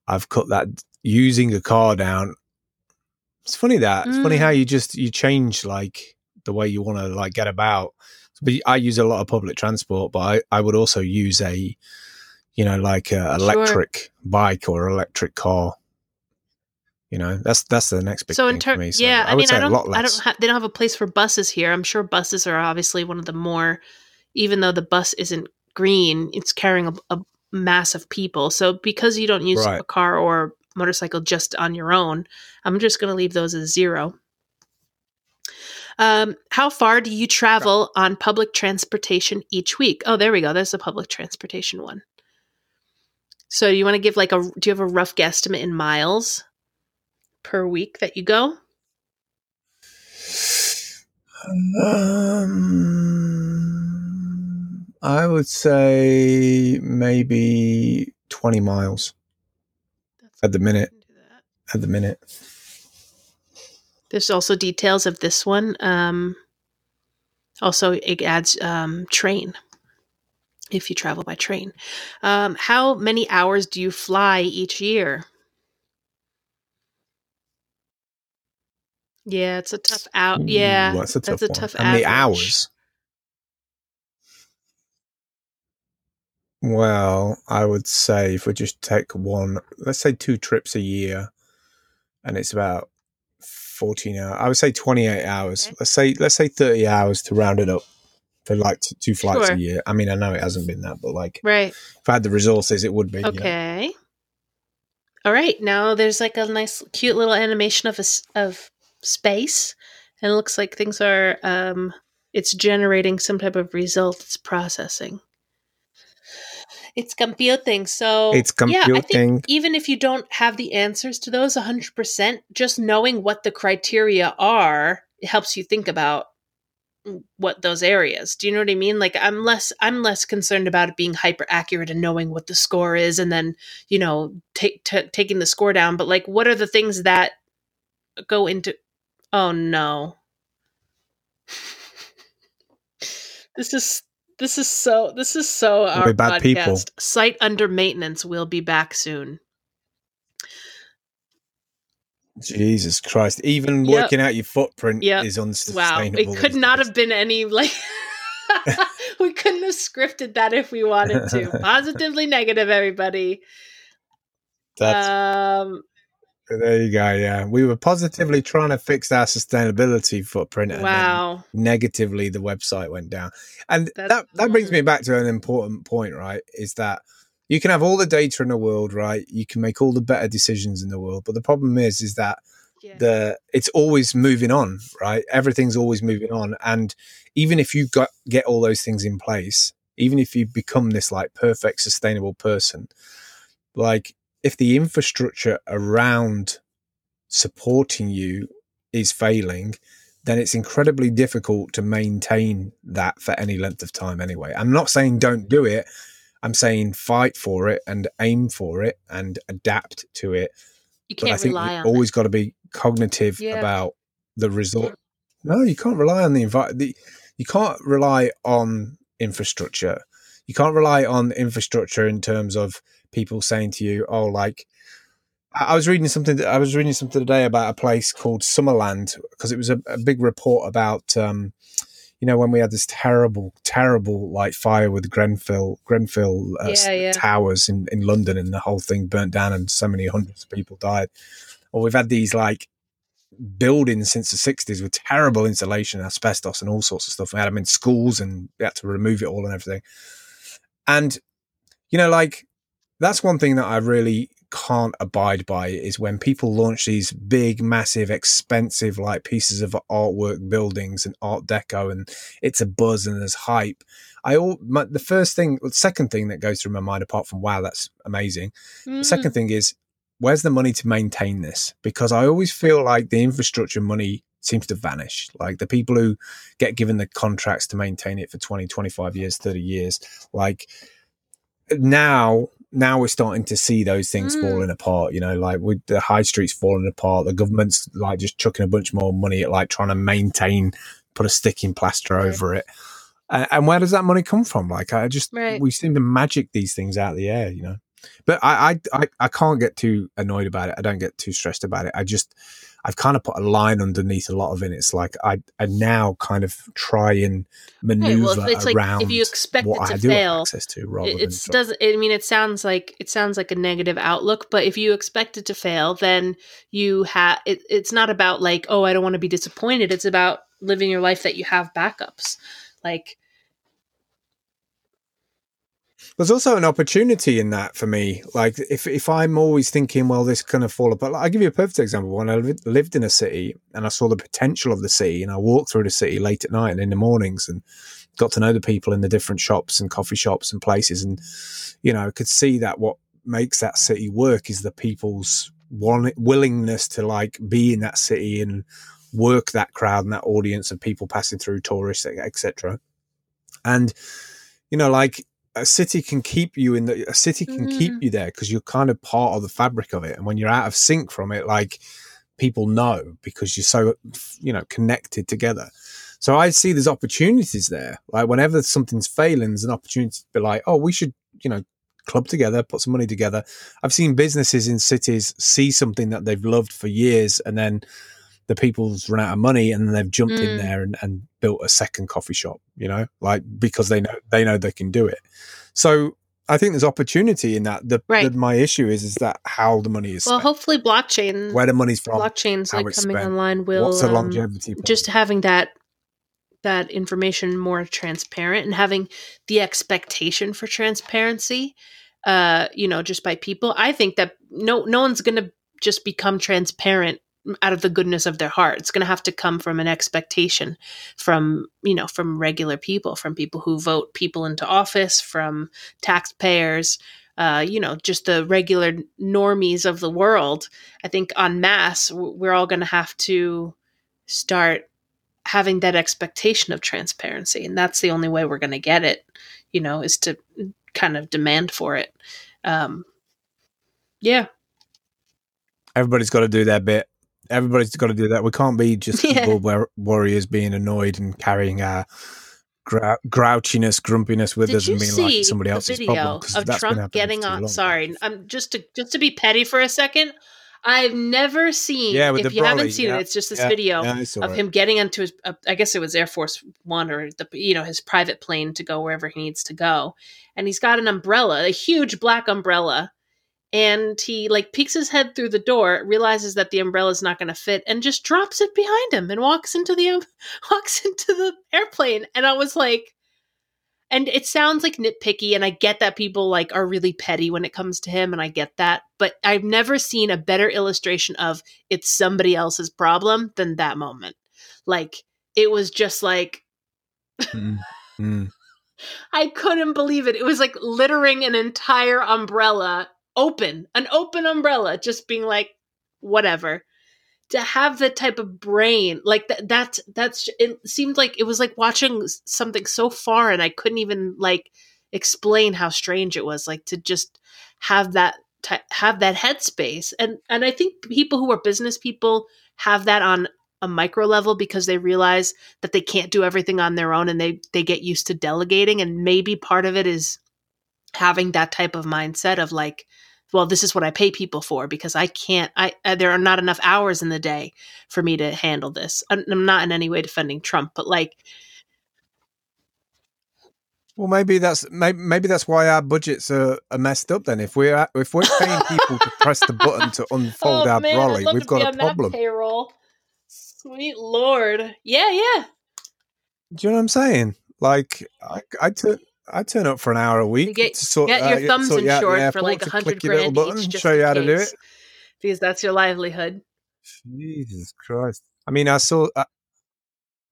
I've cut that using a car down. It's funny that it's funny Mm. how you just you change like the way you want to like get about. But I use a lot of public transport, but I, I would also use a, you know, like a Sure. electric bike or electric car. You know, that's that's the next big so thing in for terms, me. So yeah, I, I, mean, I a don't, I don't, ha- they don't have a place for buses here. I'm sure buses are obviously one of the more, even though the bus isn't green, it's carrying a, a mass of people. So because you don't use Right. a car or motorcycle just on your own, I'm just going to leave those as zero. Um, how far do you travel on public transportation each week? Oh, there we go. There's the public transportation one. So you want to give like a? Do you have a rough guesstimate in miles per week that you go? Um, I would say maybe 20 miles at the minute. I can do that. At the minute. There's also details of this one. Um, also, it adds um, train if you travel by train. Um, how many hours do you fly each year? Yeah, it's a tough out. Yeah, Ooh, that's a tough that's a one. tough How many hours? Well, I would say if we just take one, let's say two trips a year, and it's about 14 hours. I would say 28 hours. Okay. Let's say let's say 30 hours to round it up for like t- two flights Sure. a year. I mean, I know it hasn't been that, but like Right. if I had the resources, it would be. you know. Okay. All right. Now there's like a nice, cute little animation of a of space, and it looks like things are. Um, it's generating some type of result. It's processing. It's computing. So It's Yeah, I think even if you don't have the answers to those 100%, just knowing what the criteria are, helps you think about what those areas. Do you know what I mean? Like I'm less I'm less concerned about it being hyper accurate and knowing what the score is and then, you know, take t- taking the score down, but like what are the things that go into Oh no. this is this is so this is so our bad podcast. people. Site under maintenance will be back soon. Jesus Christ! Even Yep. working out your footprint Yep. is Wow, unsustainable. it could not days. have been any like we couldn't have scripted that if we wanted to. Positively negative, everybody. That's um, there you go. Yeah, we were positively trying to fix our sustainability footprint, and then wow. negatively the website went down. And That's- that that brings me back to an important point, right? Is that you can have all the data in the world, right? You can make all the better decisions in the world, but the problem is, is that Yeah. the it's always moving on, right? Everything's always moving on, and even if you got get all those things in place, even if you become this like perfect sustainable person, like if the infrastructure around supporting you is failing, then it's incredibly difficult to maintain that for any length of time anyway. I'm not saying don't do it. I'm saying fight for it and aim for it and adapt to it you but I think rely you've on always got to be cognitive Yeah. about the result. No, you can't rely on the environment. You can't rely on infrastructure. You can't rely on infrastructure in terms of people saying to you, "Oh, like." I was reading something. I was reading something today about a place called Summerland because it was a, a big report about, um, you know, when we had this terrible, terrible like fire with Grenfell, Grenfell uh, Yeah, yeah. towers in, in London, and the whole thing burnt down, and so many hundreds of people died. Or we've had these like buildings since the 60s with terrible insulation, asbestos, and all sorts of stuff. We had them in schools, and we had to remove it all and everything. And you know, like that's one thing that I really can't abide by is when people launch these big, massive, expensive like pieces of artwork buildings and art deco, and it's a buzz and there's hype. I all my, the first thing, the second thing that goes through my mind, apart from wow, that's amazing. The Mm, second thing is where's the money to maintain this? Because I always feel like the infrastructure money seems to vanish. Like the people who get given the contracts to maintain it for 20, 25 years, 30 years, like now now we're starting to see those things Mm. falling apart you know like with the high streets falling apart the government's like just chucking a bunch more money at like trying to maintain put a sticking plaster Right. over it and, and where does that money come from like i just Right. we seem to magic these things out of the air you know but I, I i i can't get too annoyed about it i don't get too stressed about it i just i've kind of put a line underneath a lot of it it's like i i now kind of try and maneuver well, if it's like around if you expect what it i to do have fail, access to rather it doesn't. I mean, it sounds like it sounds like a negative outlook. But if you expect it to fail, then you have. It, it's not about like, oh, I don't want to be disappointed. It's about living your life that you have backups. Like, There's also an opportunity in that for me. Like if if I'm always thinking, well, this kind of fall apart. Like, I'll give you a perfect example. When I lived in a city and I saw the potential of the city, and I walked through the city late at night and in the mornings, and got to know the people in the different shops and coffee shops and places, and you know, could see that what makes that city work is the people's willingness to like be in that city and work that crowd and that audience of people passing through, tourists, etc. And you know, like a city can keep you in the a city can mm. keep you there because you're kind of part of the fabric of it. And when you're out of sync from it, like people know because you're so you know connected together. So I see there's opportunities there. Like whenever something's failing, there's an opportunity to be like, oh, we should, you know, club together, put some money together. I've seen businesses in cities see something that they've loved for years and then the people's run out of money and they've jumped mm. in there and, and built a second coffee shop, you know, like because they know they know they can do it. So I think there's opportunity in that. The, right. the, my issue is is that how the money is. Well, spent. hopefully, blockchain, where the money's from, blockchains like coming spent, online will what's the longevity? Um, just having that that information more transparent and having the expectation for transparency. Uh, you know, just by people. I think that no no one's going to just become transparent out of the goodness of their heart. It's going to have to come from an expectation from, you know, from regular people, from people who vote people into office, from taxpayers, uh, you know, just the regular normies of the world. I think on mass, we're all going to have to start having that expectation of transparency. And that's the only way we're going to get it, you know, is to kind of demand for it. Um, yeah. Everybody's got to do their bit everybody's got to do that. We can't be just yeah. keyboard warriors being annoyed and carrying our grou- grouchiness, grumpiness with Did us and being like somebody else's video problem. Of Trump getting on. Sorry, I'm just to just to be petty for a second. I've never seen. Yeah, if you haven't seen yeah. it, it's just this yeah. video yeah, of him getting into his. Uh, I guess it was Air Force One or the you know his private plane to go wherever he needs to go, and he's got an umbrella, a huge black umbrella, and he like peeks his head through the door realizes that the umbrella is not going to fit and just drops it behind him and walks into the um, walks into the airplane and i was like and it sounds like nitpicky and i get that people like are really petty when it comes to him and i get that but i've never seen a better illustration of it's somebody else's problem than that moment like it was just like mm, mm. I couldn't believe it. It was like littering an entire umbrella open, an open umbrella, just being like, whatever. To have that type of brain, like that, that's, that's, it seemed like it was like watching something so far and I couldn't even like explain how strange it was, like to just have that, have that headspace. And, and I think people who are business people have that on a micro level because they realize that they can't do everything on their own and they they get used to delegating and maybe part of it is having that type of mindset of like well this is what i pay people for because i can't i uh, there are not enough hours in the day for me to handle this i'm not in any way defending trump but like well, maybe that's maybe, maybe that's why our budgets are, are messed up. Then, if we're if we're paying people to press the button to unfold oh, our man, brolly, we've got a problem. payroll, sweet lord, yeah, yeah. Do you know what I'm saying? Like, I, I took I turn up for an hour a week. You get, to sort, get your uh, thumbs in short for like a hundred grand each, just show you how to do it, because that's your livelihood. Jesus Christ! I mean, I saw I,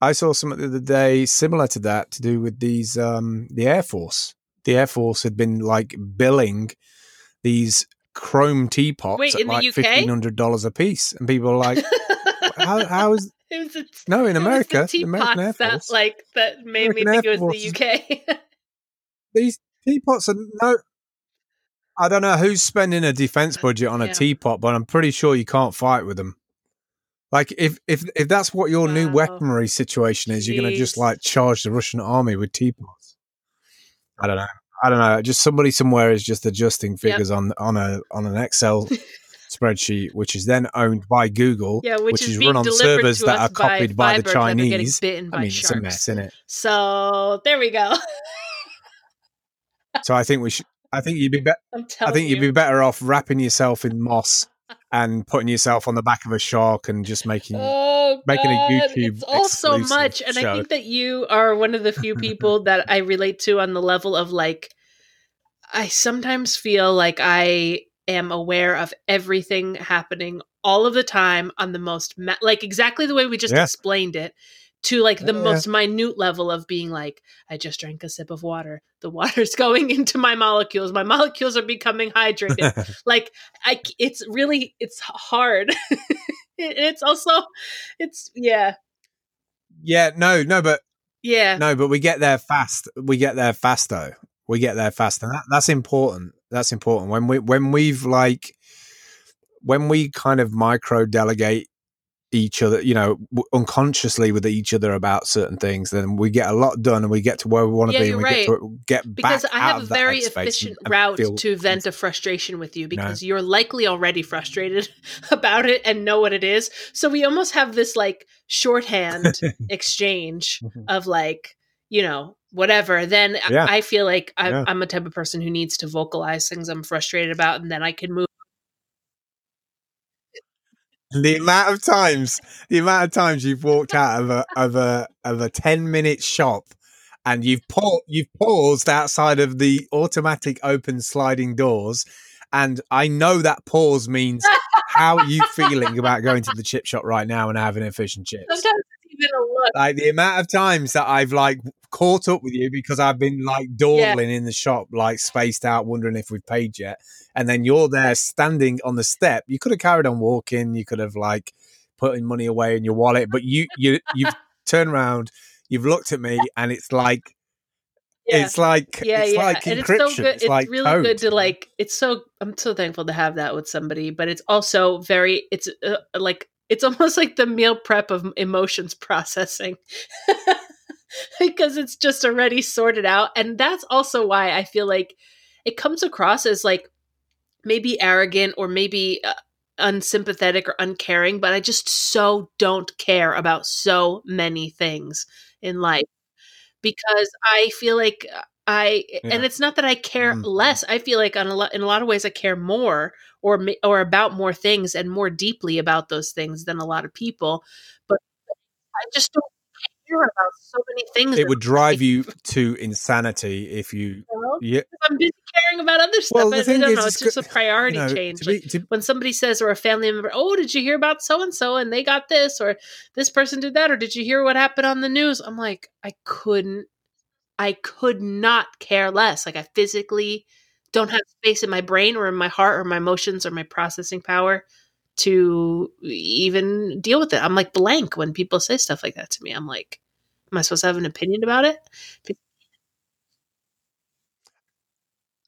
I saw something the other day similar to that to do with these um the Air Force. The Air Force had been like billing these chrome teapots Wait, at like fifteen hundred dollars a piece, and people are like, "How how is?" It was a, no, in America, the American Air Force. That, like that made American me think Air it was Force the UK. these teapots are no. I don't know who's spending a defense budget on a yeah. teapot, but I'm pretty sure you can't fight with them. Like if if if that's what your wow. new weaponry situation is, Jeez. you're going to just like charge the Russian army with teapots. I don't know. I don't know. Just somebody somewhere is just adjusting figures yep. on on a on an Excel spreadsheet, which is then owned by Google, yeah, which, which is, is run on servers that are copied by, by the Chinese. I mean, sharks. it's a mess, isn't it? So there we go. So I think we should. I think you'd be better. I think you'd be better off wrapping yourself in moss and putting yourself on the back of a shark and just making oh, making a YouTube. It's all so much, and show. I think that you are one of the few people that I relate to on the level of like. I sometimes feel like I am aware of everything happening all of the time on the most ma- like exactly the way we just yeah. explained it to like the most minute level of being like, I just drank a sip of water. The water's going into my molecules. My molecules are becoming hydrated. like I, it's really, it's hard. it's also, it's yeah. Yeah, no, no, but Yeah. No, but we get there fast. We get there fast though. We get there fast, and that, that's important. That's important when we when we've like when we kind of micro delegate each other, you know, unconsciously with each other about certain things, then we get a lot done and we get to where we want to Yeah, be you're and we get right. to get because back I out have a very efficient and route feel- to vent a frustration with you because you're likely already frustrated about it and know what it is. So we almost have this like shorthand exchange Mhm. of like, you know, whatever. Then I- Yeah. I feel like I'm, Yeah. I'm a type of person who needs to vocalize things I'm frustrated about, and then I can move. The amount of times the amount of times you've walked out of a of a of a 10 minute shop and you've pa- you've paused outside of the automatic open sliding doors and i know that pause means how are you feeling about going to the chip shop right now and having a fish and chips. Sometimes even a look. like the amount of times that I've like caught up with you because I've been like dawdling in the shop, like spaced out, wondering if we've paid yet. And then you're there standing on the step. You could have carried on walking. You could have like putting money away in your wallet, but you you you've turned around, you've looked at me, and it's like Yeah. it's like yeah, it's yeah, like and encryption. it's so good. It's, like really code. good to like. It's so. I'm so thankful to have that with somebody, but it's also very. It's uh, like it's almost like the meal prep of emotions processing, because it's just already sorted out, and that's also why I feel like it comes across as like maybe arrogant or maybe. Uh, unsympathetic or uncaring but i just so don't care about so many things in life because i feel like I Yeah. and it's not that I care Mhm. less. I feel like on a lot in a lot of ways I care more or or about more things and more deeply about those things than a lot of people. But I just don't care about so many things. it would drive you to insanity if you yeah I'm busy caring about other stuff. Well, the I, thing don't is, know. it's just a priority you know, change. to Like, be, to, when somebody says or a family member, "Oh, did you hear about so and so and they got this or this person did that or did you hear what happened on the news?" I'm like, I couldn't I could not care less. Like I physically don't have space in my brain or in my heart or my emotions or my processing power to even deal with it. I'm like blank when people say stuff like that to me. I'm like, am I supposed to have an opinion about it?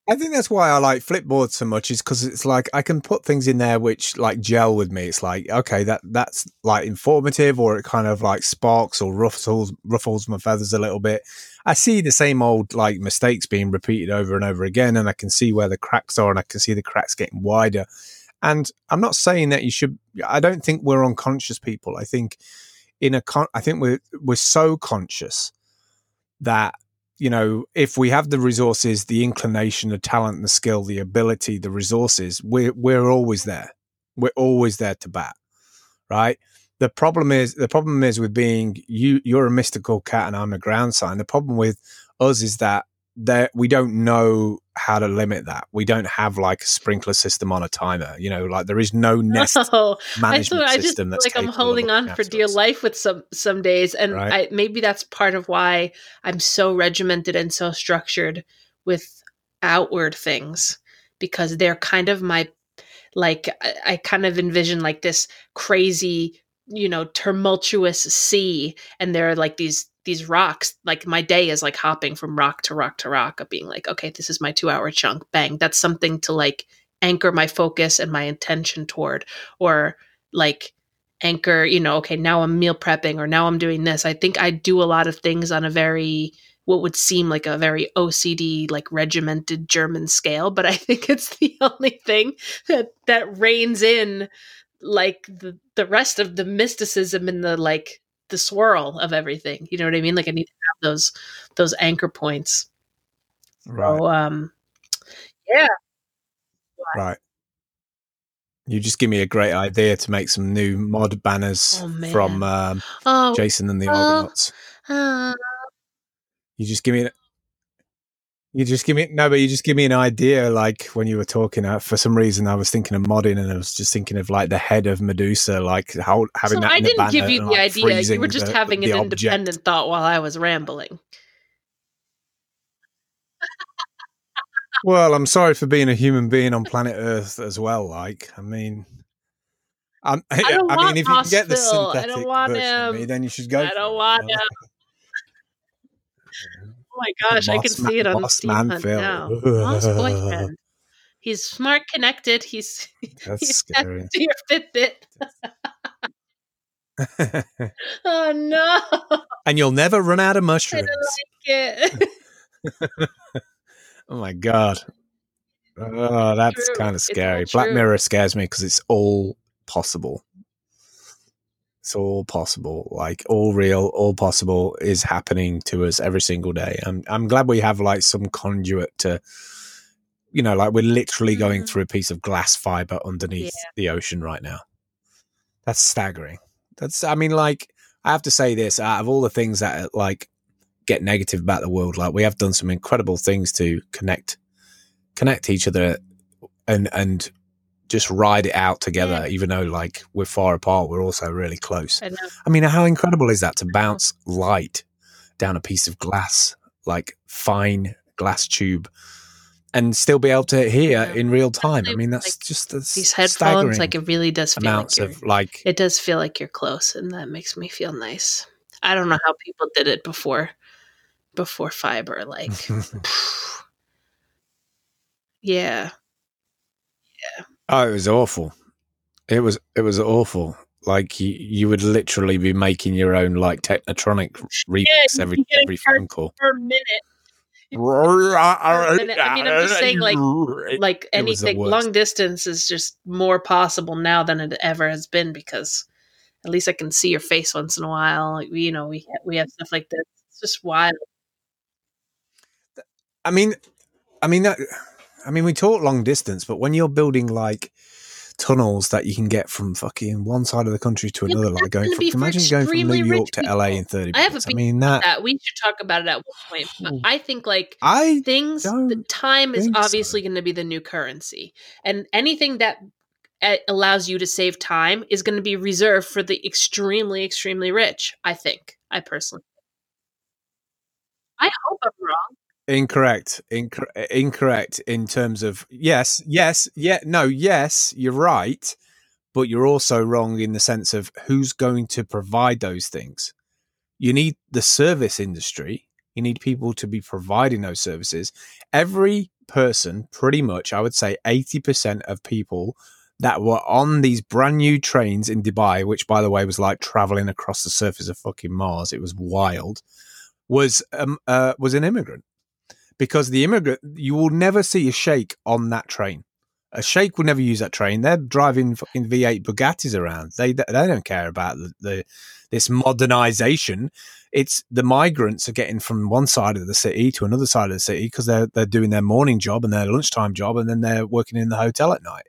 I think that's why I like Flipboard so much is because it's like I can put things in there which like gel with me. It's like okay, that that's like informative, or it kind of like sparks or ruffles ruffles my feathers a little bit. I see the same old like mistakes being repeated over and over again, and I can see where the cracks are, and I can see the cracks getting wider. And I'm not saying that you should. I don't think we're unconscious people. I think in a con- I think we're we're so conscious that you know, if we have the resources, the inclination, the talent, the skill, the ability, the resources, we're we're always there. We're always there to bat, right? The problem is the problem is with being you. You're a mystical cat, and I'm a ground sign. The problem with us is that that we don't know how to limit that. We don't have like a sprinkler system on a timer. You know, like there is no nest Oh, I, management thought, I just system that's like I'm holding on for dear us. life with some some days, and Right. I, maybe that's part of why I'm so regimented and so structured with outward things because they're kind of my like I, I kind of envision like this crazy you know tumultuous sea and there are like these these rocks like my day is like hopping from rock to rock to rock of being like okay this is my two hour chunk bang that's something to like anchor my focus and my intention toward or like anchor you know okay now i'm meal prepping or now i'm doing this. I think i do a lot of things on a very what would seem like a very ocd like regimented german scale but i think it's the only thing that that reins in like the the rest of the mysticism and the like the swirl of everything you know what i mean like i need to have those those anchor points Right, so um yeah right. You just give me a great idea to make some new mod banners Oh, from um, oh Jason and the Oh. Argonauts. uh, You just give me you just give me no, but you just give me an idea. Like when you were talking, uh, for some reason I was thinking of modding, and I was just thinking of like the head of Medusa, like how having so that. I didn't give you and, the like, idea. You were just the- having the an object. independent thought while I was rambling. Well, I'm sorry for being a human being on planet Earth as well. Like, I mean, I'm, I, don't mean, if you can get the. I synthetic want version of me, him. then you should go. I don't want him. My gosh, I can Boss see it on boss Steve man Hunt Phil. now. Mom's boyfriend. He's smart, connected. He's That's he's scary. to your Fitbit. Oh no, and you'll never run out of mushrooms. like. Oh my god. Oh, that's kind of scary. Black. Mirror scares me because it's all possible. It's all possible. Like all real, all possible is happening to us every single day. I'm I'm glad we have like some conduit to you know, like we're literally going Mhm. through a piece of glass fiber underneath the ocean right now. That's staggering. That's I mean, like, I have to say this, out of all the things that like get negative about the world. Like we have done some incredible things to connect connect each other and and just ride it out together, Yeah. even though like we're far apart, we're also really close. I. I mean, how incredible is that to bounce light down a piece of glass, like fine glass tube, and still be able to hear Yeah. in real time? I mean, that's like, just These headphones, like it really does feel amounts like of like it does feel like you're close, and that makes me feel nice. I don't know how people did it before, before fiber. Like, yeah, Oh, it was awful. It was it was awful. Like you, you would literally be making your own like Technotronic remix you'd every every phone call. for a minute. I mean, I'm just saying, like- Like It was the anything, long distance is just more possible now than it ever has been because at least I can see your face once in a while. Like, you know, we we have stuff like this. It's just wild. I mean, I mean that. I mean, we talk long distance, but when you're building like tunnels that you can get from fucking one side of the country to Yeah, another, like going from imagine going from New York to LA in people. thirty I have a minutes. I mean that That we should talk about it at one point. But I think like I things the time is think so. obviously going to be the new currency and anything that uh, allows you to save time is going to be reserved for the extremely extremely rich i think i personally i hope i'm wrong Incorrect. Incor- incorrect in terms of yes, yes, yeah, no, yes, you're right, but you're also wrong in the sense of who's going to provide those things. You need the service industry. You need people to be providing those services. Every person, pretty much, I would say 80% of people that were on these brand new trains in Dubai, which by the way was like traveling across the surface of fucking Mars. It was wild. Was um, uh, was an immigrant because the immigrant you will never see a sheikh on that train. A sheikh will never use that train. They're driving fucking V8 Bugattis around. They they don't care about the, the this modernization. It's the migrants are getting from one side of the city to another side of the city because they're they're doing their morning job and their lunchtime job, and then they're working in the hotel at night.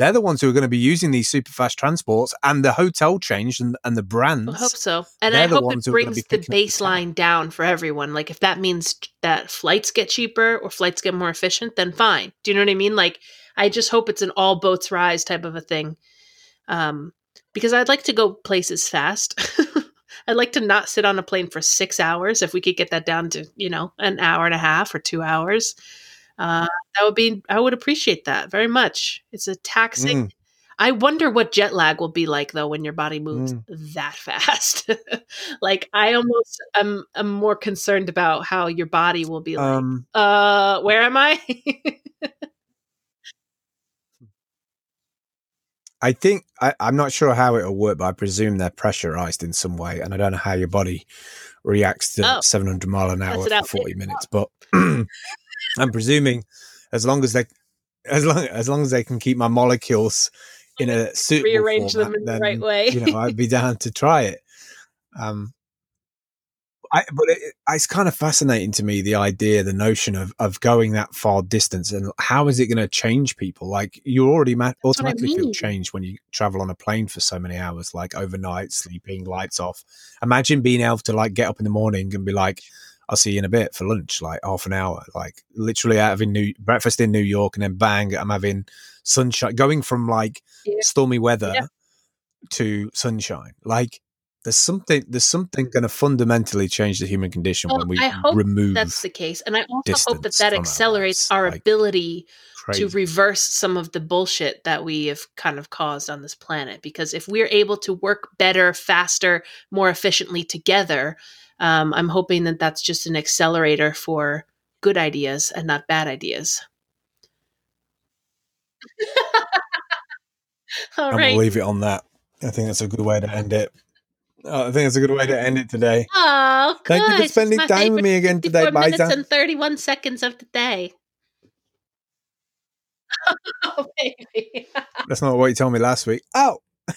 They're the ones who are going to be using these super fast transports, and the hotel change and, and the brands. i hope so. And i hope it who are gonna brings the up the baseline down for everyone. Like if that means that flights get cheaper or flights get more efficient then fine. Do you know what i mean? Like i just hope it's an all boats rise type of a thing. Um because i'd like to go places fast. I'd like to not sit on a plane for six hours if we could get that down to you know an hour and a half or two hours uh that would be i would appreciate that very much it's a taxing Mm. I wonder what jet lag will be like though when your body moves Mm. that fast. like I almost am am more concerned about how your body will be like, Um, uh, where am I? I think I, I'm not sure how it'll work, but I presume they're pressurized in some way, and I don't know how your body reacts to Oh. 700 mile an hour for 40 minutes. But I'm presuming as long as they as long as long as they can keep my molecules in a suitable Rearrange them format, in the right way. you know, I'd be down to try it. Um, I, but it, it's kind of fascinating to me the idea, the notion of of going that far distance, and how is it going to change people? Like you already ma- what I automatically feel changed when you travel on a plane for so many hours, like overnight, sleeping, lights off. Imagine being able to like get up in the morning and be like, "I'll see you in a bit for lunch," like half an hour, like literally having new breakfast in New York, and then bang, I'm having sunshine, going from like Yeah. stormy weather Yeah. to sunshine, like there's something there's something going to fundamentally change the human condition Well, when we I hope remove That's the case, and I also hope that that from our accelerates our like, ability crazy. to reverse some of the bullshit that we have kind of caused on this planet. Because if we're able to work better, faster, more efficiently together, um, I'm hoping that that's just an accelerator for good ideas and not bad ideas. All I'm right. gonna leave it on that. I think that's a good way to end it. Oh, I think it's a good way to end it today. Oh, good. Thank you for spending time with me again today, 54 minutes and 31 seconds of the day. oh, baby. That's not what you told me last week. Oh,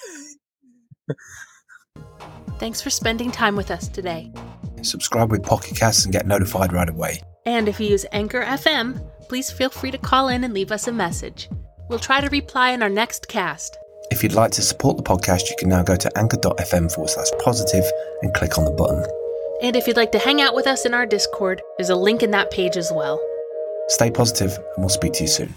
Thanks for spending time with us today. subscribe with Pocket Casts and get notified right away. And if you use Anchor FM, please feel free to call in and leave us a message. We'll try to reply in our next cast. If you'd like to support the podcast, you can now go to anchor.fm forward slash positive and click on the button. And if you'd like to hang out with us in our Discord, there's a link in that page as well. Stay positive, and we'll speak to you soon.